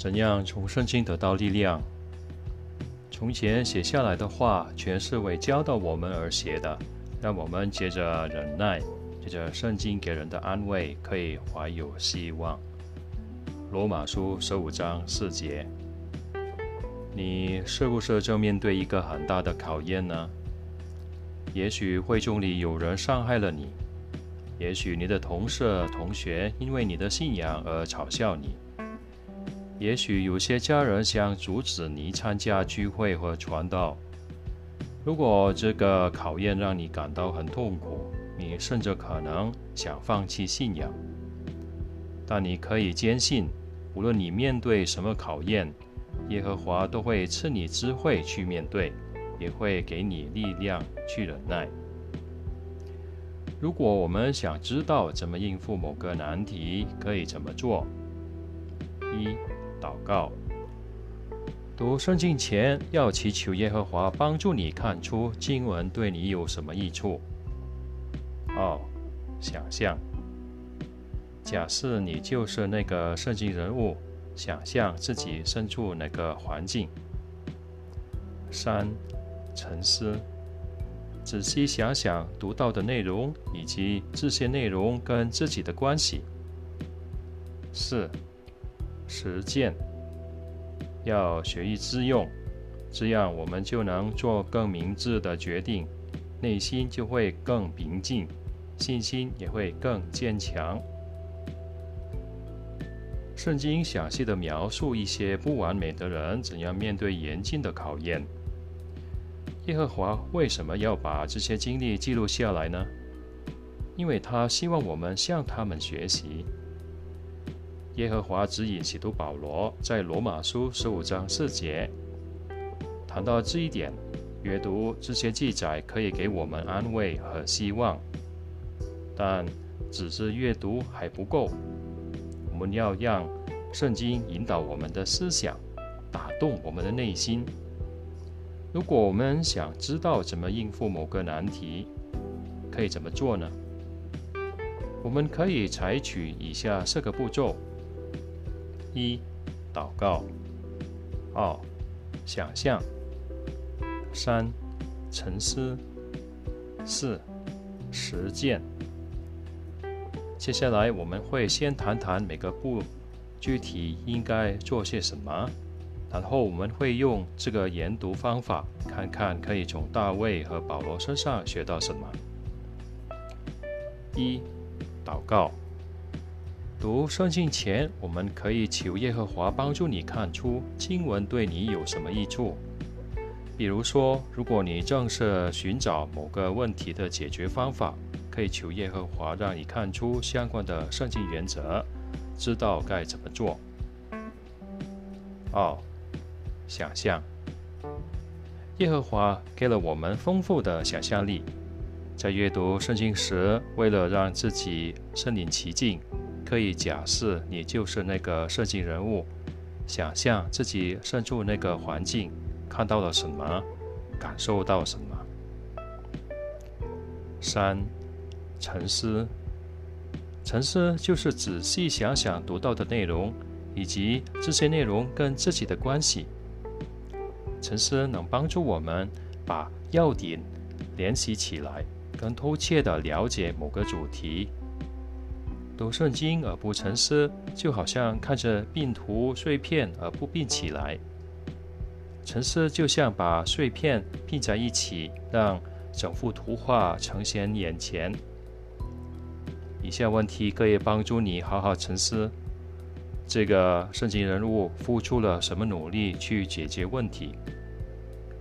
怎样从圣经得到力量？从前写下来的话，全是为教导我们而写的，让我们接着忍耐，接着圣经给人的安慰，可以怀有希望。罗马书十五章四节，你是不是正面对一个很大的考验呢？也许会中里有人伤害了你，也许你的同事、同学因为你的信仰而嘲笑你。也许有些家人想阻止你参加聚会和传道。如果这个考验让你感到很痛苦，你甚至可能想放弃信仰。但你可以坚信，无论你面对什么考验，耶和华都会赐你智慧去面对，也会给你力量去忍耐。如果我们想知道怎么应付某个难题，可以怎么做？一祷告，读圣经前要祈求耶和华帮助你看出经文对你有什么益处。二，想象，假设你就是那个圣经人物，想象自己身处那个环境。三，沉思，仔细想想读到的内容以及这些内容跟自己的关系。四。实践要学以致用，这样我们就能做更明智的决定，内心就会更平静，信心也会更坚强。圣经详细的描述一些不完美的人怎样面对严峻的考验。耶和华为什么要把这些经历记录下来呢？因为他希望我们向他们学习。耶和华指引使徒保罗在罗马书十五章四节谈到这一点，阅读这些记载可以给我们安慰和希望，但只是阅读还不够，我们要让圣经引导我们的思想，打动我们的内心。如果我们想知道怎么应付某个难题，可以怎么做呢？我们可以采取以下四个步骤。一、祷告；二、想象；三、沉思；四、实践。接下来我们会先谈谈每个步具体应该做些什么，然后我们会用这个研读方法，看看可以从大卫和保罗身上学到什么。一、祷告。读圣经前，我们可以求耶和华帮助你看出经文对你有什么益处。比如说，如果你正是寻找某个问题的解决方法，可以求耶和华让你看出相关的圣经原则，知道该怎么做。二、想象。耶和华给了我们丰富的想象力，在阅读圣经时，为了让自己身临其境。可以假设你就是那个设计人物，想象自己身处那个环境，看到了什么，感受到什么。三、沉思。沉思就是仔细想想读到的内容，以及这些内容跟自己的关系。沉思能帮助我们把要点联系起来，更透彻地了解某个主题。读圣经而不沉思，就好像看着拼图碎片而不拼起来。沉思就像把碎片拼在一起，让整幅图画呈现眼前。以下问题可以帮助你好好沉思：这个圣经人物付出了什么努力去解决问题？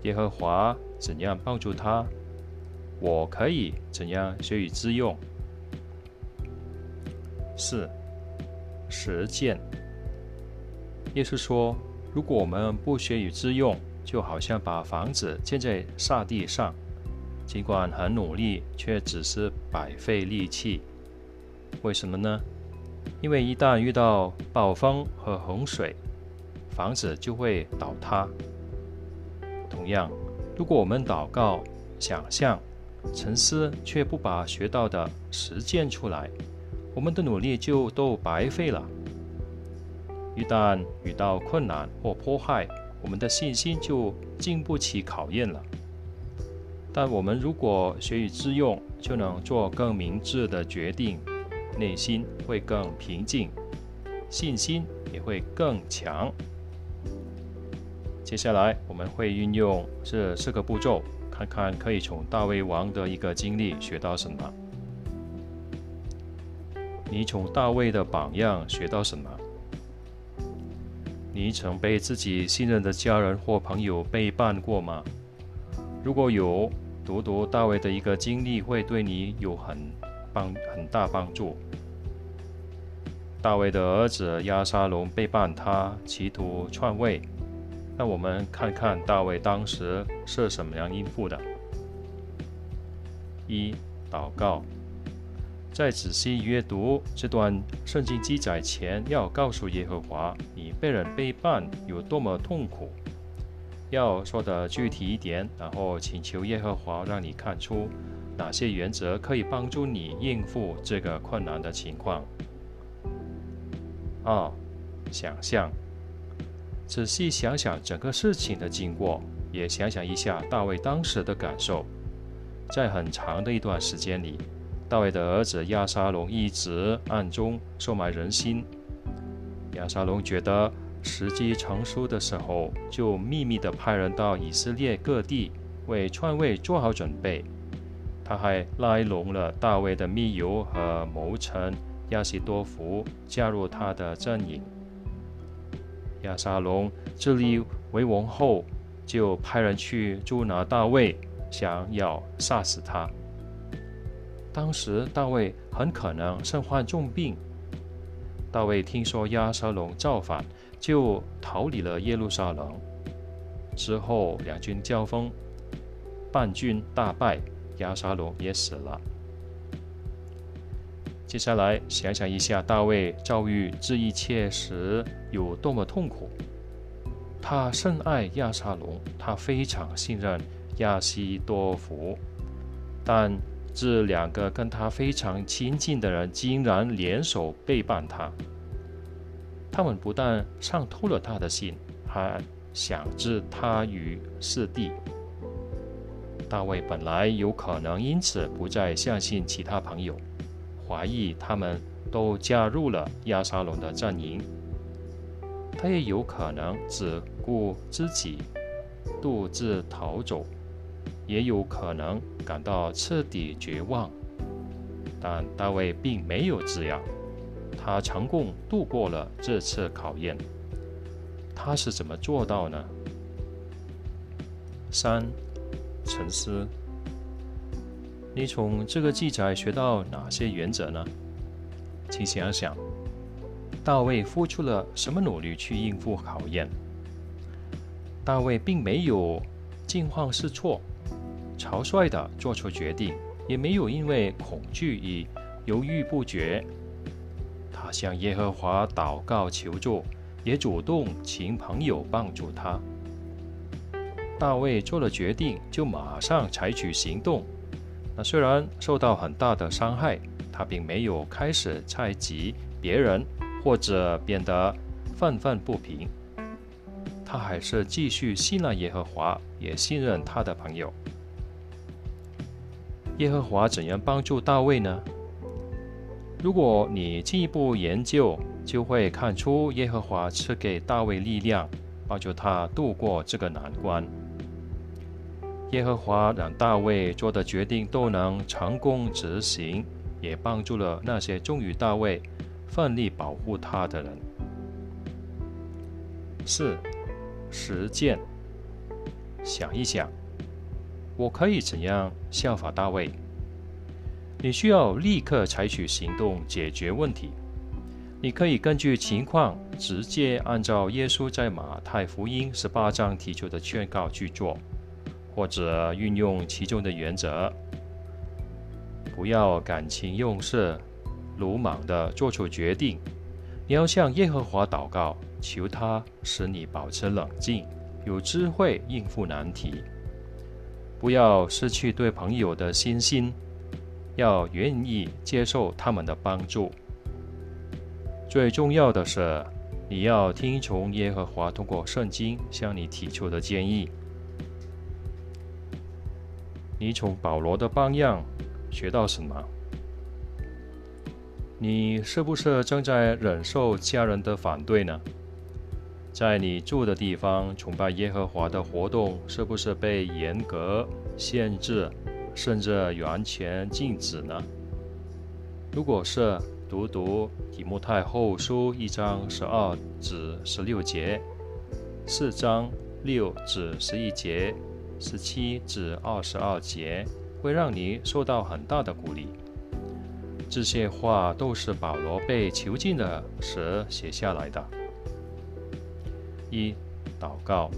耶和华怎样帮助他？我可以怎样学以致用？四、实践。意思说，如果我们不学以致用，就好像把房子建在沙地上，尽管很努力，却只是白费力气。为什么呢？因为一旦遇到暴风和洪水，房子就会倒塌。同样，如果我们祷告、想象、沉思，却不把学到的实践出来，我们的努力就都白费了。一旦遇到困难或迫害，我们的信心就经不起考验了。但我们如果学以致用，就能做更明智的决定，内心会更平静，信心也会更强。接下来我们会运用这四个步骤，看看可以从大卫王的一个经历学到什么。你从大卫的榜样学到什么？你曾被自己信任的家人或朋友背叛过吗？如果有，读读大卫的一个经历会对你有很帮很大帮助。大卫的儿子亚沙龙背叛他，企图篡位。让我们看看大卫当时是什么样应付的。一、祷告。在仔细阅读这段圣经记载前，要告诉耶和华，你被人背叛有多么痛苦。要说的具体一点，然后请求耶和华让你看出哪些原则可以帮助你应付这个困难的情况。二、想象。仔细想想整个事情的经过，也想想一下大卫当时的感受。在很长的一段时间里，大卫的儿子亚沙龙一直暗中收买人心。亚沙龙觉得时机成熟的时候，就秘密地派人到以色列各地为篡位做好准备。他还拉拢了大卫的密友和谋臣亚西多夫加入他的阵营。亚沙龙自立为王后，就派人去捉拿大卫，想要杀死他。当时大卫很可能身患重病。大卫听说亚沙龙造反，就逃离了耶路撒冷。之后两军交锋，叛军大败，亚沙龙也死了。接下来想想一下，大卫遭遇这一切时有多么痛苦。他深爱亚沙龙，他非常信任亚西多福，但这两个跟他非常亲近的人竟然联手背叛他。他们不但上偷了他的信，还想置他于死地。大卫本来有可能因此不再相信其他朋友。怀疑他们都加入了亚沙龙的阵营，他也有可能只顾自己，独自逃走，也有可能感到彻底绝望。但大卫并没有这样，他成功度过了这次考验。他是怎么做到呢？三，沉思。你从这个记载学到哪些原则呢？请想想，大卫付出了什么努力去应付考验？大卫并没有惊慌失措、草率地做出决定，也没有因为恐惧而犹豫不决。他向耶和华祷告求助，也主动请朋友帮助他。大卫做了决定，就马上采取行动。那虽然受到很大的伤害，他并没有开始猜忌别人或者变得愤愤不平。他还是继续信赖耶和华，也信任他的朋友。耶和华怎样帮助大卫呢？如果你进一步研究，就会看出耶和华赐给大卫力量，帮助他度过这个难关。耶和华让大卫做的决定都能成功执行，也帮助了那些忠于大卫、奋力保护他的人。四、实践。想一想，我可以怎样效法大卫？你需要立刻采取行动解决问题。你可以根据情况，直接按照耶稣在马太福音十八章提出的劝告去做。或者运用其中的原则，不要感情用事、鲁莽地做出决定。你要向耶和华祷告，求他使你保持冷静，有智慧应付难题。不要失去对朋友的信心，要愿意接受他们的帮助。最重要的是，你要听从耶和华通过圣经向你提出的建议。你从保罗的榜样学到什么？你是不是正在忍受家人的反对呢？在你住的地方崇拜耶和华的活动是不是被严格限制，甚至完全禁止呢？如果是，读读提摩太后书一章十二至十六节，四章六至十一节。十七至二十二节会让你受到很大的鼓励。这些话都是保罗被囚禁的时写下来的。一、祷告。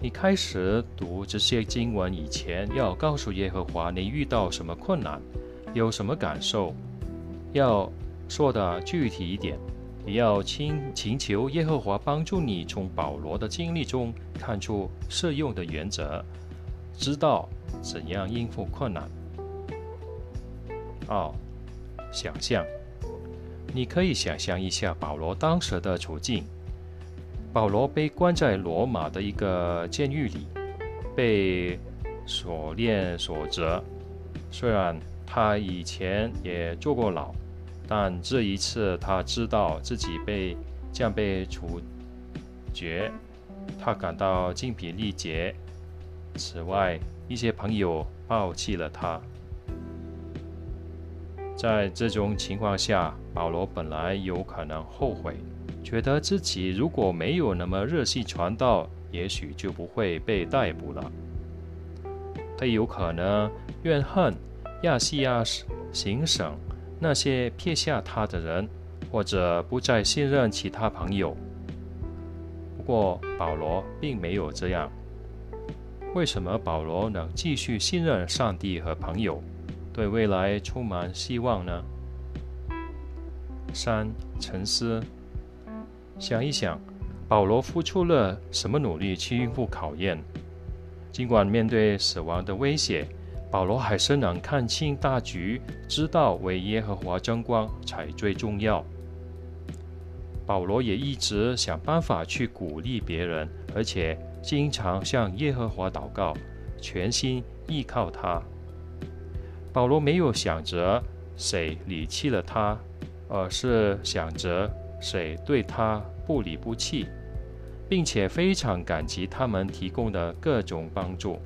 你开始读这些经文以前，要告诉耶和华你遇到什么困难，有什么感受，要说的具体一点。你要请请求耶和华帮助你从保罗的经历中看出适用的原则，知道怎样应付困难。二、想象，你可以想象一下保罗当时的处境。保罗被关在罗马的一个监狱里，被锁链锁着。虽然他以前也坐过牢。但这一次，他知道自己被将被处决，他感到精疲力竭。此外，一些朋友抛弃了他。在这种情况下，保罗本来有可能后悔，觉得自己如果没有那么热心传道，也许就不会被逮捕了。他有可能怨恨亚细亚行省。那些撇下他的人，或者不再信任其他朋友。不过保罗并没有这样。为什么保罗能继续信任上帝和朋友，对未来充满希望呢？三、沉思。想一想，保罗付出了什么努力去应付考验？尽管面对死亡的威胁。保罗还是能看清大局，知道为耶和华争光才最重要。保罗也一直想办法去鼓励别人，而且经常向耶和华祷告，全心依靠他。保罗没有想着谁离弃了他，而是想着谁对他不离不弃，并且非常感激他们提供的各种帮助。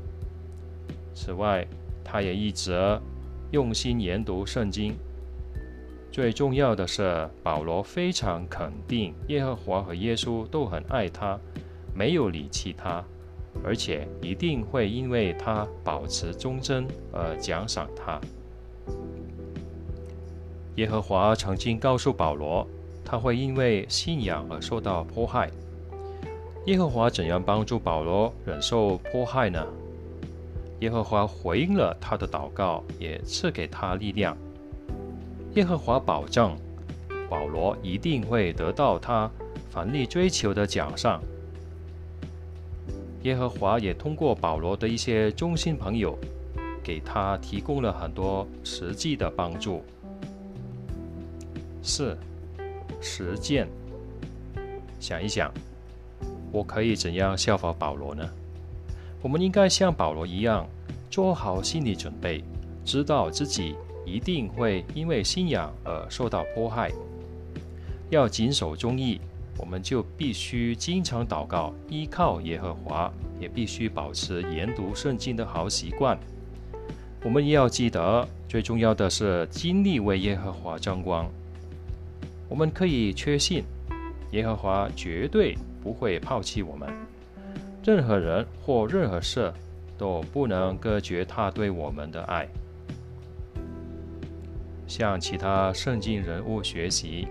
此外，他也一直用心研读圣经。最重要的是，保罗非常肯定耶和华和耶稣都很爱他，没有离弃他，而且一定会因为他保持忠贞而奖赏他。耶和华曾经告诉保罗，他会因为信仰而受到迫害。耶和华怎样帮助保罗忍受迫害呢？耶和华回应了他的祷告，也赐给他力量。耶和华保证，保罗一定会得到他奋力追求的奖赏。耶和华也通过保罗的一些忠心朋友，给他提供了很多实际的帮助。四、实践。想一想，我可以怎样效仿保罗呢？我们应该像保罗一样，做好心理准备，知道自己一定会因为信仰而受到迫害。要谨守忠义，我们就必须经常祷告，依靠耶和华，也必须保持研读圣经的好习惯。我们也要记得，最重要的是尽力为耶和华争光。我们可以确信，耶和华绝对不会抛弃我们。任何人或任何事都不能隔绝他对我们的爱。向其他圣经人物学习，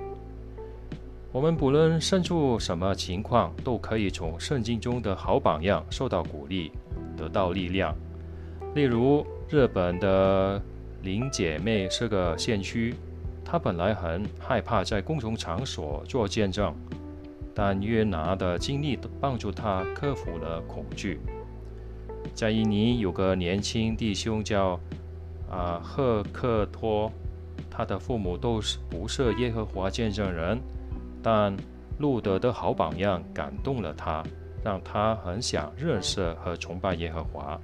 我们不论身处什么情况，都可以从圣经中的好榜样受到鼓励，得到力量。例如，日本的林姐妹是个先驱，他本来很害怕在公众场所做见证。但约拿的经历帮助他克服了恐惧。在印尼有个年轻弟兄叫啊赫克托，他的父母都是不是耶和华见证人，但路德的好榜样感动了他，让他很想认识和崇拜耶和华。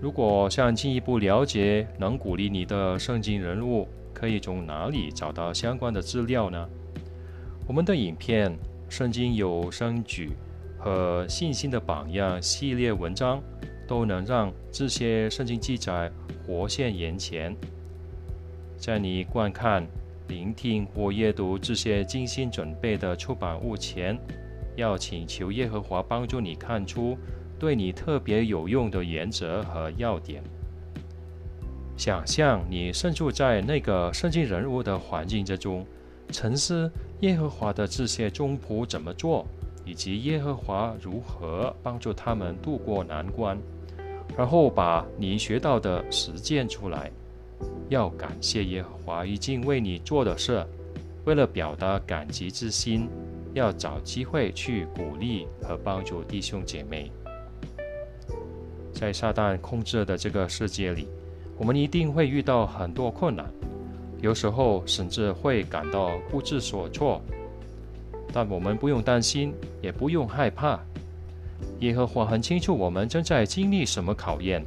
如果想进一步了解能鼓励你的圣经人物，可以从哪里找到相关的资料呢？我们的影片《圣经有声举》和《信心的榜样》系列文章，都能让这些圣经记载活现眼前。在你观看、聆听或阅读这些精心准备的出版物前，要请求耶和华帮助你看出。对你特别有用的原则和要点。想象你身处在那个圣经人物的环境之中，沉思耶和华的这些宗仆怎么做，以及耶和华如何帮助他们渡过难关，然后把你学到的实践出来。要感谢耶和华已经为你做的事，为了表达感激之心，要找机会去鼓励和帮助弟兄姐妹。在撒旦控制的这个世界里，我们一定会遇到很多困难，有时候甚至会感到不知所措。但我们不用担心，也不用害怕。耶和华很清楚我们正在经历什么考验，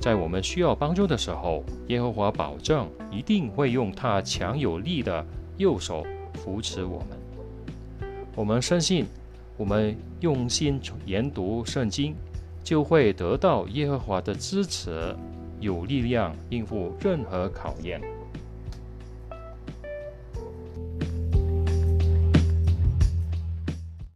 在我们需要帮助的时候，耶和华保证一定会用他强有力的右手扶持我们。我们深信，我们用心研读圣经。就会得到耶和华的支持，有力量应付任何考验。